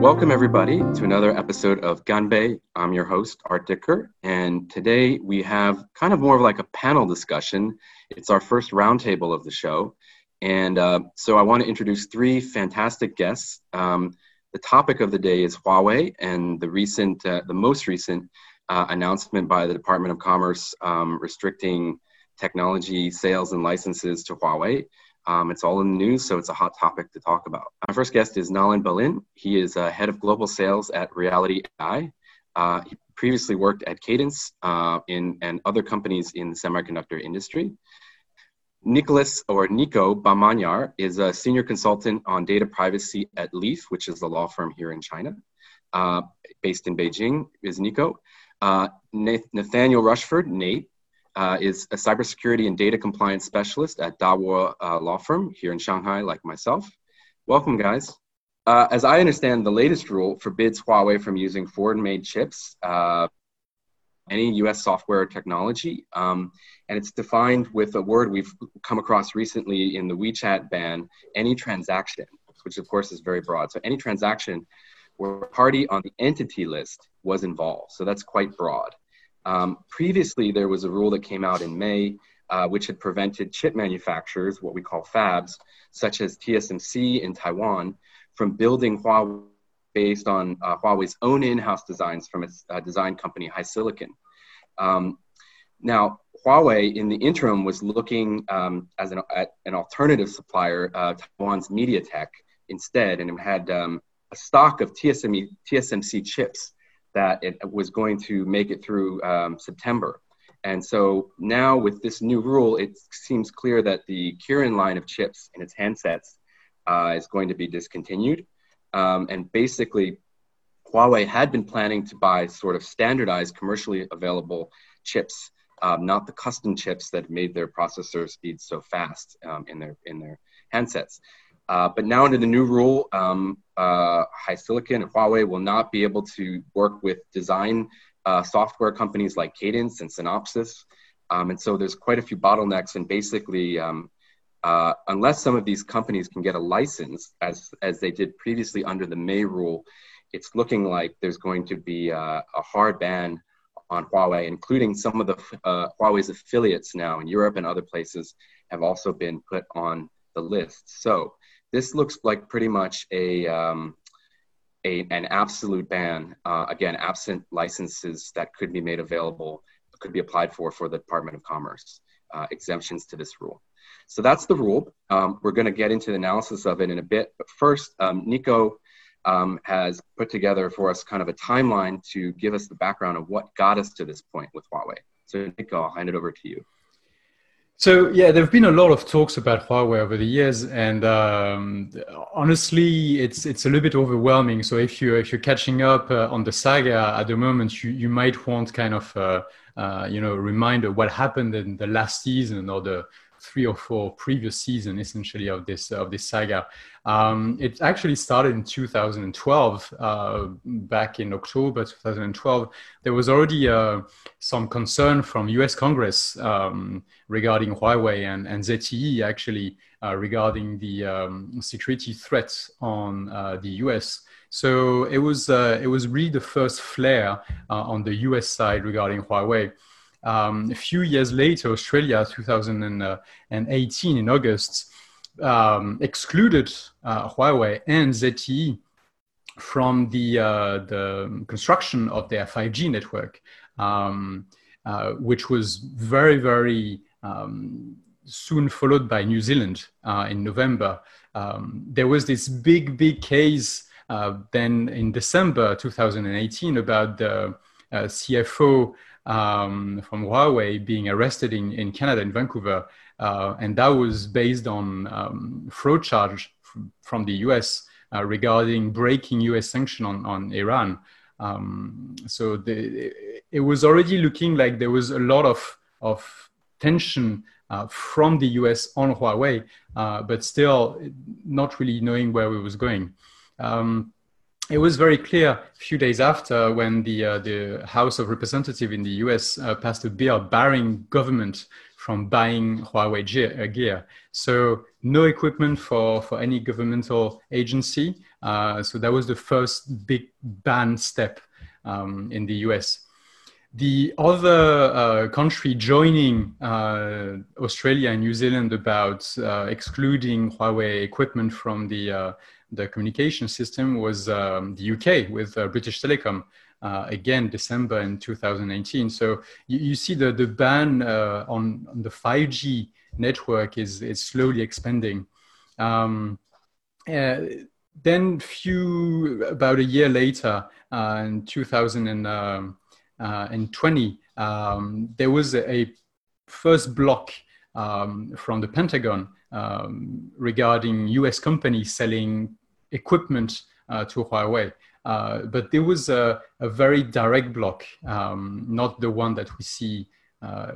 Welcome, everybody, to another episode of Ganbei. I'm your host, Art Dicker, and today we have kind of more of like a panel discussion. It's our first roundtable of the show. And uh, so I want to introduce three fantastic guests. Um, the topic of the day is Huawei and the recent, uh, the most recent uh, announcement by the Department of Commerce um, restricting technology sales and licenses to Huawei. Um, it's all in the news, so it's a hot topic to talk about. Our first guest is Nalin Balin. He is uh, head of global sales at Reality AI. Uh, he previously worked at Cadence uh, in, and other companies in the semiconductor industry. Nicholas or Nico Bamanyar is a senior consultant on data privacy at Leaf, which is a law firm here in China, uh, based in Beijing. Is Nico? Uh, Nathaniel Rushford, Nate, uh, is a cybersecurity and data compliance specialist at Dahua uh, Law Firm here in Shanghai, like myself. Welcome, guys. Uh, as I understand, the latest rule forbids Huawei from using foreign-made chips, uh, any U.S. software or technology, um, and it's defined with a word we've come across recently in the WeChat ban: any transaction, which of course is very broad. So any transaction where a party on the entity list was involved. So that's quite broad. Um, previously, there was a rule that came out in May, uh, which had prevented chip manufacturers, what we call fabs, such as TSMC in Taiwan, from building Huawei based on uh, Huawei's own in-house designs from its uh, design company, HiSilicon. Um, now, Huawei, in the interim, was looking um, as an, at an alternative supplier, uh, Taiwan's MediaTek, instead, and had um, a stock of TSMC chips that it was going to make it through um, September. And so now with this new rule, it seems clear that the Kirin line of chips in its handsets uh, is going to be discontinued. Um, and basically, Huawei had been planning to buy sort of standardized commercially available chips, um, not the custom chips that made their processor speed so fast um, in their in their handsets. Uh, but now under the new rule, um, uh, HiSilicon and Huawei will not be able to work with design uh, software companies like Cadence and Synopsys. Um, and so there's quite a few bottlenecks and basically, um, uh, unless some of these companies can get a license as, as they did previously under the May rule, it's looking like there's going to be uh, a hard ban on Huawei, including some of the uh, Huawei's affiliates now in Europe and other places have also been put on the list. So this looks like pretty much a, um, a an absolute ban. Uh, again, absent licenses that could be made available, could be applied for for the Department of Commerce, uh, exemptions to this rule. So that's the rule. Um, we're going to get into the analysis of it in a bit. But first, um, Nico um, has put together for us kind of a timeline to give us the background of what got us to this point with Huawei. So, Nico, I'll hand it over to you. So yeah, there have been a lot of talks about Huawei over the years, and um, honestly, it's it's a little bit overwhelming. So if you if you're catching up uh, on the saga at the moment, you you might want kind of uh, uh, you know a reminder what happened in the last season or the three or four previous season essentially of this of this saga. Um, it actually started in 2012. Uh, back in October 2012, there was already uh, some concern from U.S. Congress um, regarding Huawei and, and ZTE actually uh, regarding the um, security threats on uh, the U.S. So it was uh, it was really the first flare uh, on the U.S. side regarding Huawei. Um, a few years later, Australia, 2018 in August, um, excluded uh, Huawei and ZTE from the, uh, the construction of their 5G network, um, uh, which was very, very um, soon followed by New Zealand uh, in November. Um, there was this big, big case uh, then in December 2018 about the uh, CFO um, from Huawei being arrested in, in Canada, in Vancouver. Uh, and that was based on um, fraud charge from the US uh, regarding breaking US sanction on, on Iran. Um, so the, it was already looking like there was a lot of, of tension uh, from the US on Huawei, uh, but still not really knowing where we was going. Um, it was very clear a few days after when the, uh, the House of Representatives in the US uh, passed a bill barring government from buying Huawei gear. So no equipment for, for any governmental agency. Uh, so that was the first big ban step um, in the US. The other uh, country joining uh, Australia and New Zealand about uh, excluding Huawei equipment from the, uh, the communication system was um, the UK with uh, British Telecom. Uh, again, December in 2019. So you, you see the, the ban on, on the 5G network is, is slowly expanding. Um, then few about a year later uh, in 2020 um, um, there was a, a first block um, from the pentagon um, regarding us companies selling equipment uh, to huawei. Uh, but there was a, a very direct block um, not the one that we see uh,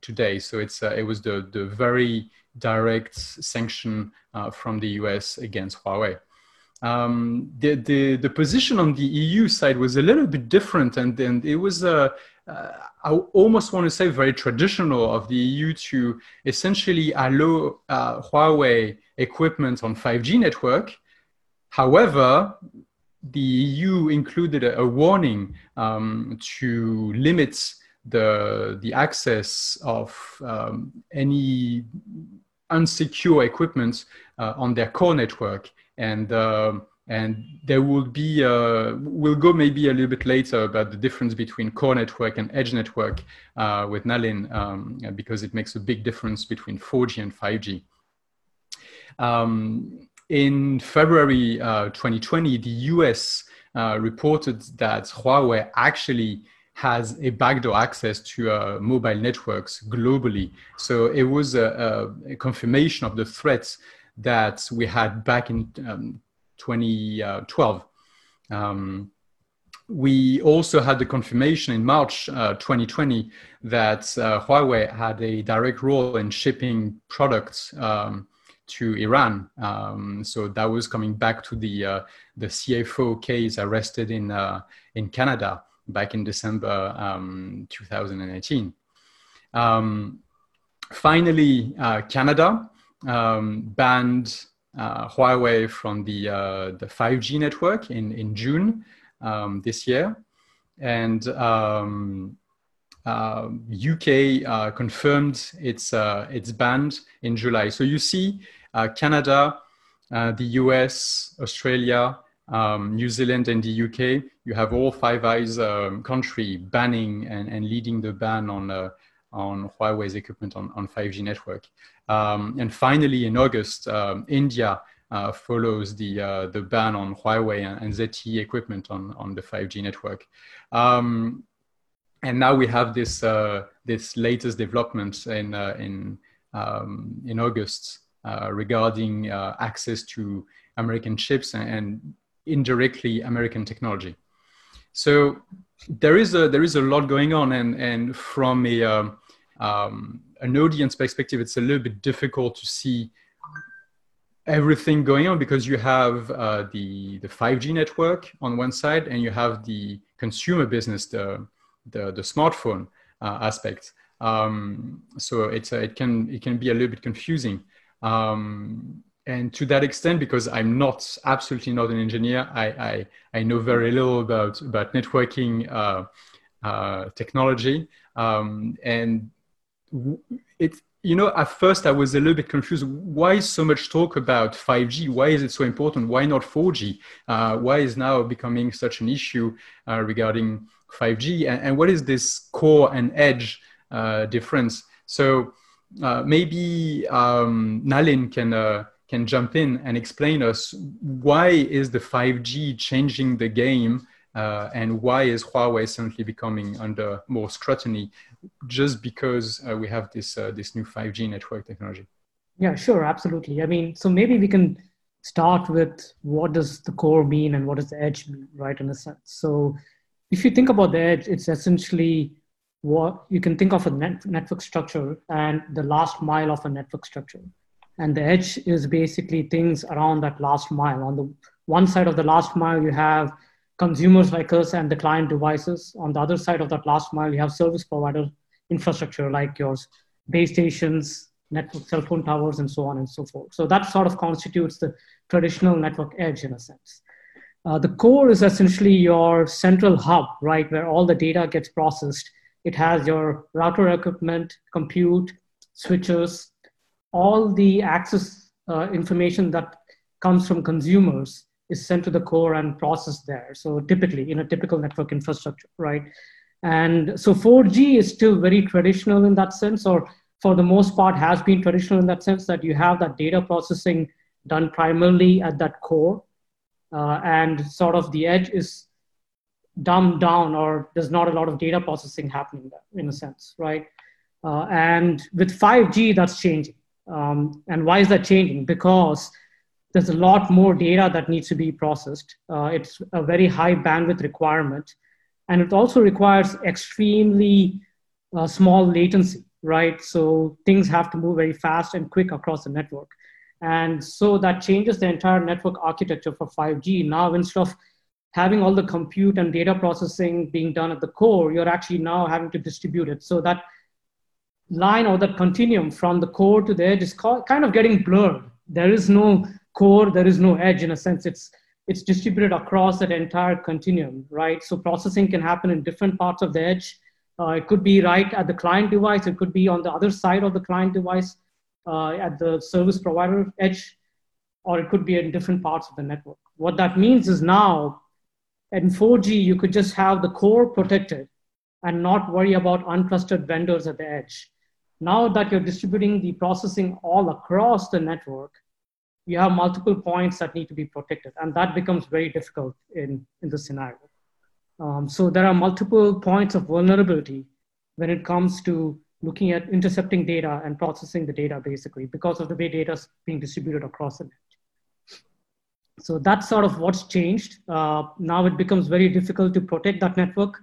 today. So it's uh, it was the, the very direct sanction uh, from the us against huawei. Um, the, the, the position on the EU side was a little bit different, and, and it was a, I almost want to say very traditional of the EU to essentially allow uh, Huawei equipment on 5G network. However, the EU included a, a warning um, to limit the, the access of um, any unsecure equipment uh, on their core network and um, and there will be uh, we'll go maybe a little bit later about the difference between core network and edge network uh, with Nalin um, because it makes a big difference between 4G and 5G. Um, in February uh, 2020, the US uh, reported that Huawei actually has a backdoor access to uh, mobile networks globally. So it was a, a, confirmation of the threats that we had back in um, 2012. Um, we also had the confirmation in March uh, 2020 that uh, Huawei had a direct role in shipping products um, to Iran. Um, so that was coming back to the uh, the CFO case arrested in uh, in Canada back in December um, 2018. Um, finally, uh, Canada um, banned uh, Huawei from the, uh, the 5G network in, in June um, this year. And um, uh, UK uh, confirmed its, uh, its ban in July. So you see uh, Canada, the US, Australia, um, New Zealand and the UK, you have all Five Eyes um, country banning and, and leading the ban on, on Huawei's equipment on, on 5G network. Um, and finally, in August, um, India uh, follows the, uh, the ban on Huawei and, and, ZTE equipment on, on the 5G network. Um, and now we have this, uh, this latest development in, uh, in, um, in August uh, regarding uh, access to American chips and, and, indirectly American technology. So there is a, there is a lot going on and, and from a, um, um an audience perspective, it's a little bit difficult to see everything going on because you have uh, the the 5G network on one side and you have the consumer business, the the, the smartphone uh, aspect. Um, so it's it can it can be a little bit confusing. Um, and to that extent, because I'm not absolutely not an engineer, I I, I know very little about about networking uh, uh technology, um, and it you know at first i was a little bit confused. Why so much talk about 5g why is it so important? Why not 4g uh, why is now becoming such an issue uh, regarding 5g and, and, what is this core and edge uh, difference? So uh, maybe um, nalin can can jump in and explain us why is the 5g changing the game uh, and why is Huawei suddenly becoming under more scrutiny just because uh, we have this uh, this new 5G network technology? Yeah, sure, absolutely. I mean, so maybe we can start with what does the core mean and what does the edge mean, right? In a sense. So, if you think about the edge, it's essentially what you can think of a net, network structure and the last mile of a network structure. And the edge is basically things around that last mile. On the one side of the last mile, you have consumers like us and the client devices. On the other side of that last mile, you have service provider infrastructure like yours, base stations, network cell phone towers, and so on and so forth. So that sort of constitutes the traditional network edge in a sense. Uh, the core is essentially your central hub, right, where all the data gets processed. It has your router equipment, compute, switches, all the access uh, information that comes from consumers is sent to the core and processed there. So typically in a typical network infrastructure, right? And so 4G is still very traditional in that sense, or for the most part has been traditional in that sense that you have that data processing done primarily at that core. Uh, and sort of the edge is dumbed down or there's not a lot of data processing happening there in a sense, right? Uh, and with 5G, that's changing. Um, and why is that changing? Because there's a lot more data that needs to be processed. Uh, it's a very high bandwidth requirement. And it also requires extremely uh, small latency, right? So things have to move very fast and quick across the network. And so that changes the entire network architecture for 5G. Now, instead of having all the compute and data processing being done at the core, you're actually now having to distribute it. So that line or that continuum from the core to the edge is kind of getting blurred. There is no core, there is no edge in a sense. It's it's distributed across that entire continuum, right? So processing can happen in different parts of the edge. Uh, it could be right at the client device. It could be on the other side of the client device uh, at the service provider edge, or it could be in different parts of the network. What that means is now in 4G, you could just have the core protected and not worry about untrusted vendors at the edge. Now that you're distributing the processing all across the network, you have multiple points that need to be protected, and that becomes very difficult in, in the scenario. Um, so there are multiple points of vulnerability when it comes to looking at intercepting data and processing the data basically because of the way data is being distributed across the net. So that's sort of what's changed. Uh, now it becomes very difficult to protect that network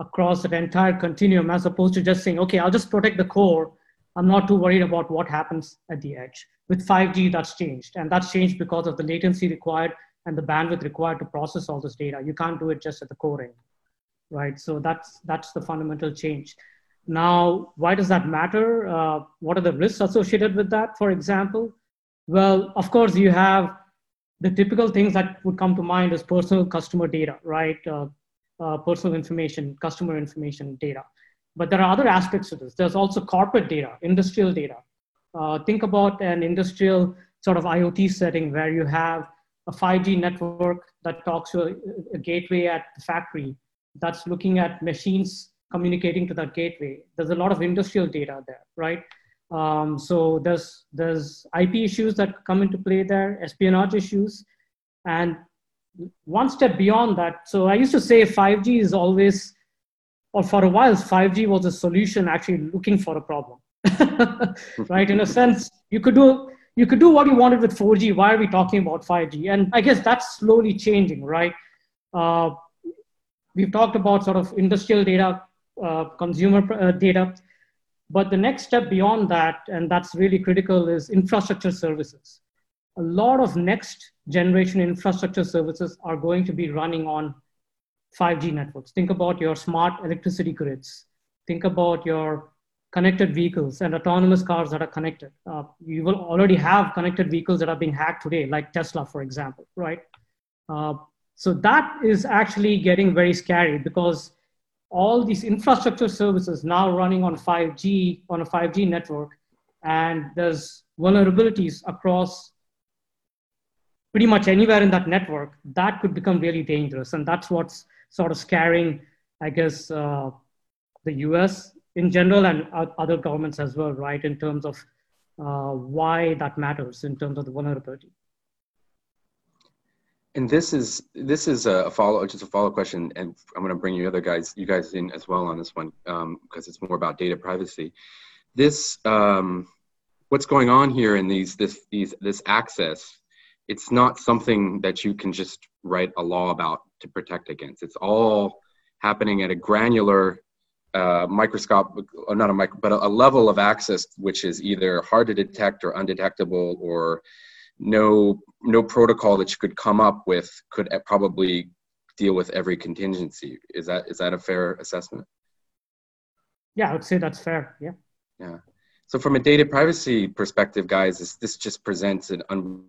across that entire continuum as opposed to just saying, okay, I'll just protect the core. I'm not too worried about what happens at the edge. With 5G, that's changed. And that's changed because of the latency required and the bandwidth required to process all this data. You can't do it just at the core end, right? So that's, that's the fundamental change. Now, why does that matter? Uh, what are the risks associated with that, for example? Well, of course, you have the typical things that would come to mind is personal customer data, right? Uh, uh, personal information, customer information data. But there are other aspects to this. There's also corporate data, industrial data. Uh, think about an industrial sort of IoT setting where you have a 5G network that talks to a, a gateway at the factory that's looking at machines communicating to that gateway. There's a lot of industrial data there, right? Um, so there's there's IP issues that come into play there, espionage issues, and one step beyond that. So I used to say 5G is always, or for a while, 5G was a solution actually looking for a problem, right? In a sense, you could do you could do what you wanted with 4G. Why are we talking about 5G? And I guess that's slowly changing, right? Uh, we've talked about sort of industrial data, uh, consumer uh, data, but the next step beyond that, and that's really critical, is infrastructure services a lot of next generation infrastructure services are going to be running on 5G networks. Think about your smart electricity grids. Think about your connected vehicles and autonomous cars that are connected. Uh, you will already have connected vehicles that are being hacked today, like Tesla, for example, right? Uh, so that is actually getting very scary because all these infrastructure services now running on 5G on a 5G network, and there's vulnerabilities across pretty much anywhere in that network, that could become really dangerous. And that's what's sort of scaring, I guess, uh, the US in general and other governments as well, right, in terms of uh, why that matters in terms of the vulnerability. And this is this is a follow just a follow question, and I'm going to bring you other guys you guys in as well on this one because um, it's more about data privacy. This um, what's going on here in these this these this access it's not something that you can just write a law about to protect against. It's all happening at a granular uh, microscope, or not a micro, but a, a, level of access which is either hard to detect or undetectable, or no no protocol that you could come up with could probably deal with every contingency. Is that is that a fair assessment? Yeah, I would say that's fair. Yeah. Yeah. So from a data privacy perspective, guys, this, this just presents an un-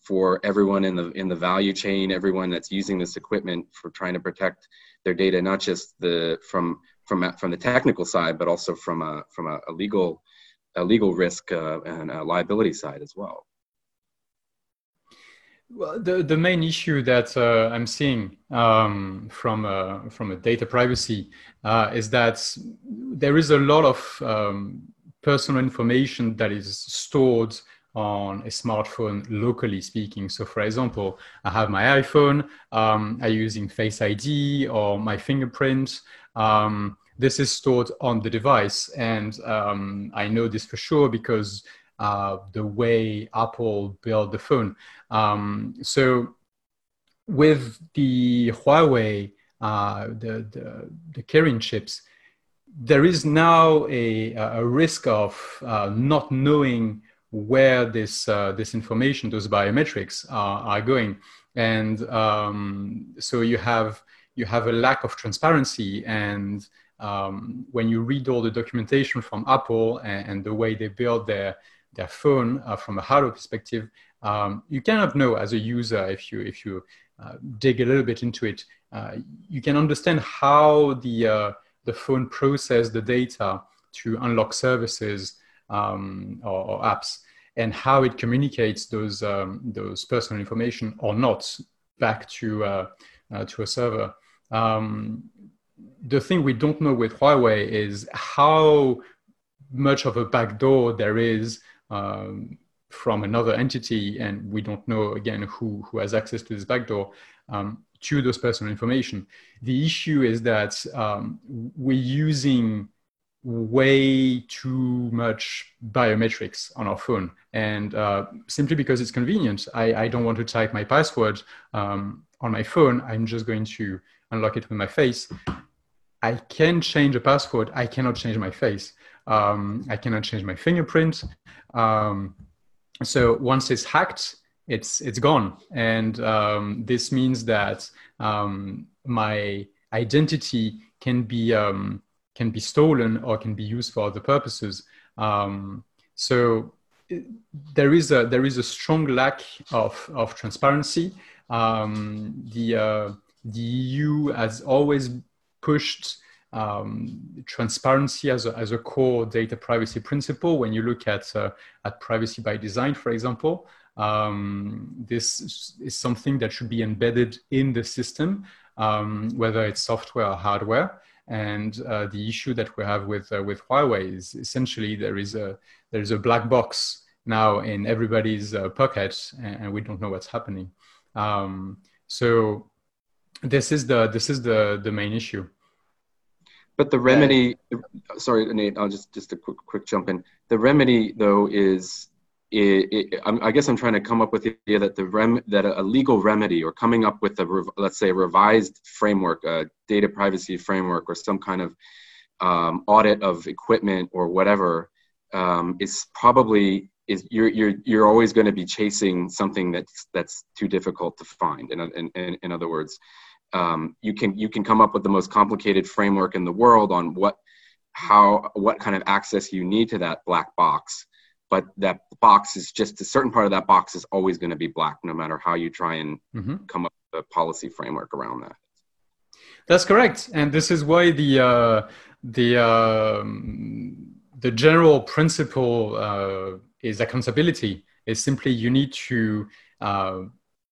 for everyone in the in the value chain, everyone that's using this equipment for trying to protect their data, not just the from from from the technical side, but also from a from a, a legal a legal risk uh, and a liability side as well. Well, the, the main issue that uh, I'm seeing um, from, uh, from a data privacy uh, is that there is a lot of um, personal information that is stored on a smartphone locally speaking. So, for example, I have my iPhone, um, I'm using Face ID or my fingerprint. Um, this is stored on the device, and um, I know this for sure because uh, the way Apple built the phone. Um, so with the Huawei, uh, the, the, the Kirin chips, there is now a, a risk of uh, not knowing where this, uh, this information, those biometrics are, are going. And um, so you have, you have a lack of transparency and um, when you read all the documentation from Apple and, and the way they build their their phone uh, from a hardware perspective, um, you cannot know as a user if you if you uh, dig a little bit into it. Uh, you can understand how the uh, the phone process the data to unlock services um, or, or, apps and how it communicates those um, those personal information or not back to uh, uh, to a server. Um, the thing we don't know with Huawei is how much of a backdoor there is um, from another entity, and we don't know again who who has access to this backdoor um, to those personal information. The issue is that um, we're using way too much biometrics on our phone, and uh, simply because it's convenient, I, I, don't want to type my password um, on my phone. I'm just going to unlock it with my face. I can change a password. I cannot change my face. Um, I cannot change my fingerprint. Um, so once it's hacked, it's it's gone, and um, this means that um, my identity can be um, can be stolen or can be used for other purposes. Um, so there is a there is a strong lack of of transparency. the uh, the EU has always pushed um, transparency as a, as a core data privacy principle. When you look at, uh, at privacy by design, for example, um, this is something that should be embedded in the system, um, whether it's software or hardware. And uh, the issue that we have with, uh, with Huawei is essentially there is a, there is a black box now in everybody's uh, pocket and, we don't know what's happening. Um, so this is the, this is the, the main issue. But the remedy, sorry, Nate, I'll just just a quick quick jump in. The remedy, though, is it, it, I guess I'm trying to come up with the idea that the rem that a legal remedy or coming up with a let's say a revised framework, a data privacy framework, or some kind of um, audit of equipment or whatever um, is probably is you're you're you're always going to be chasing something that's that's too difficult to find. In in in, in other words, um, you can you can come up with the most complicated framework in the world on what how what kind of access you need to that black box but that box is just a certain part of that box is always going to be black no matter how you try and mm-hmm. come up with a policy framework around that. That's correct. And this is why the uh, the um, the general principle uh, is accountability. Is simply you need to uh,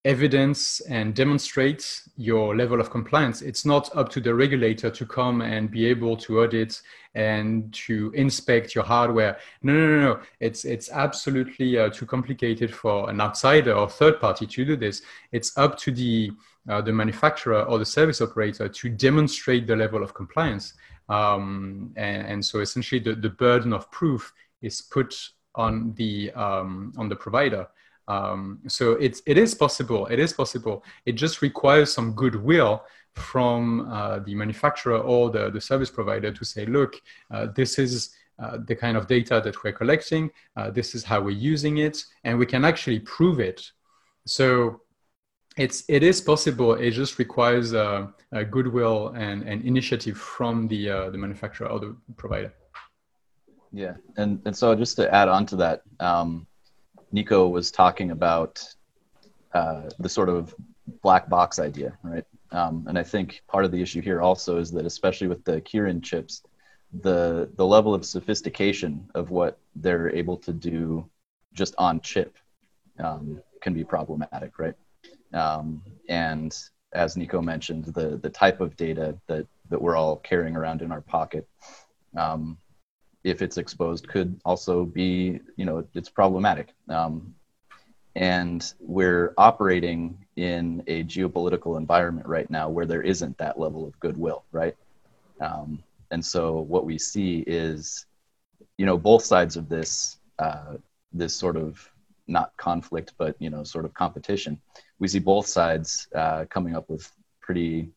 evidence and demonstrate your level of compliance. It's not up to the regulator to come and be able to audit and to inspect your hardware. No, no, no, no. It's it's absolutely uh, too complicated for an outsider or third party to do this. It's up to the uh, the manufacturer or the service operator to demonstrate the level of compliance. Um, and, and, so essentially, the, the burden of proof is put on the um, on the provider. Um, so it's it is possible. It is possible. It just requires some goodwill from uh, the manufacturer or the, the service provider to say, look, uh, this is uh, the kind of data that we're collecting. Uh, this is how we're using it, and we can actually prove it. So it's it is possible. It just requires uh, a goodwill and, and initiative from the uh, the manufacturer or the provider. Yeah, and and so just to add on to that, um, Nico was talking about uh, the sort of black box idea, right? Um, and I think part of the issue here also is that, especially with the Kirin chips, the the level of sophistication of what they're able to do just on chip um, can be problematic, right? Um, and as Nico mentioned, the the type of data that that we're all carrying around in our pocket, um, if it's exposed, could also be, you know, it's problematic. Um, and we're operating in a geopolitical environment right now where there isn't that level of goodwill, right? Um, and so what we see is, you know, both sides of this, uh, this sort of not conflict, but you know, sort of competition. We see both sides uh, coming up with pretty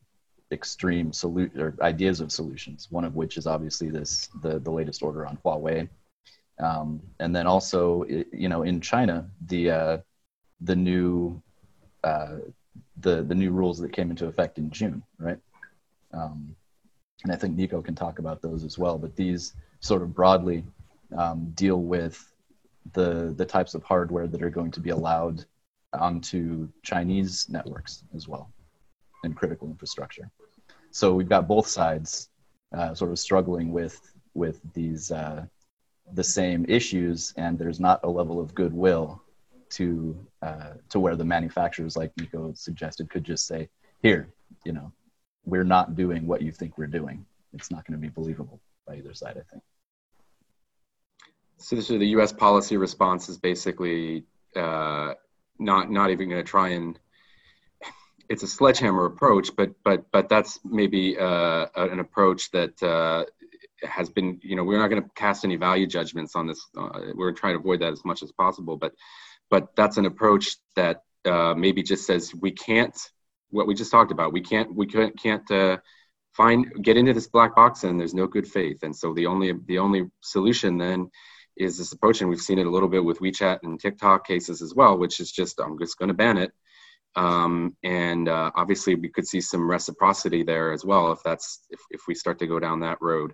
extreme solution or ideas of solutions. One of which is obviously this the the latest order on Huawei, um, and then also you know in China the uh, the new uh, the the new rules that came into effect in June, right? Um, and I think Nico can talk about those as well. But these sort of broadly um, deal with the the types of hardware that are going to be allowed onto Chinese networks as well and critical infrastructure. So we've got both sides uh, sort of struggling with with these uh, the same issues, and there's not a level of goodwill to uh, to where the manufacturers, like Nico suggested, could just say, "Here, you know, we're not doing what you think we're doing." It's not going to be believable by either side, I think. So, so the U.S. policy response is basically uh, not not even going to try and it's a sledgehammer approach, but but but that's maybe uh, an approach that uh, has been you know we're not going to cast any value judgments on this. Uh, we're trying to avoid that as much as possible, but but that's an approach that uh, maybe just says we can't what we just talked about. We can't we can't can't uh, find get into this black box and there's no good faith, and so the only the only solution then is this approach, and we've seen it a little bit with WeChat and TikTok cases as well, which is just I'm just going to ban it um, and uh, obviously, we could see some reciprocity there as well if that's if, if we start to go down that road.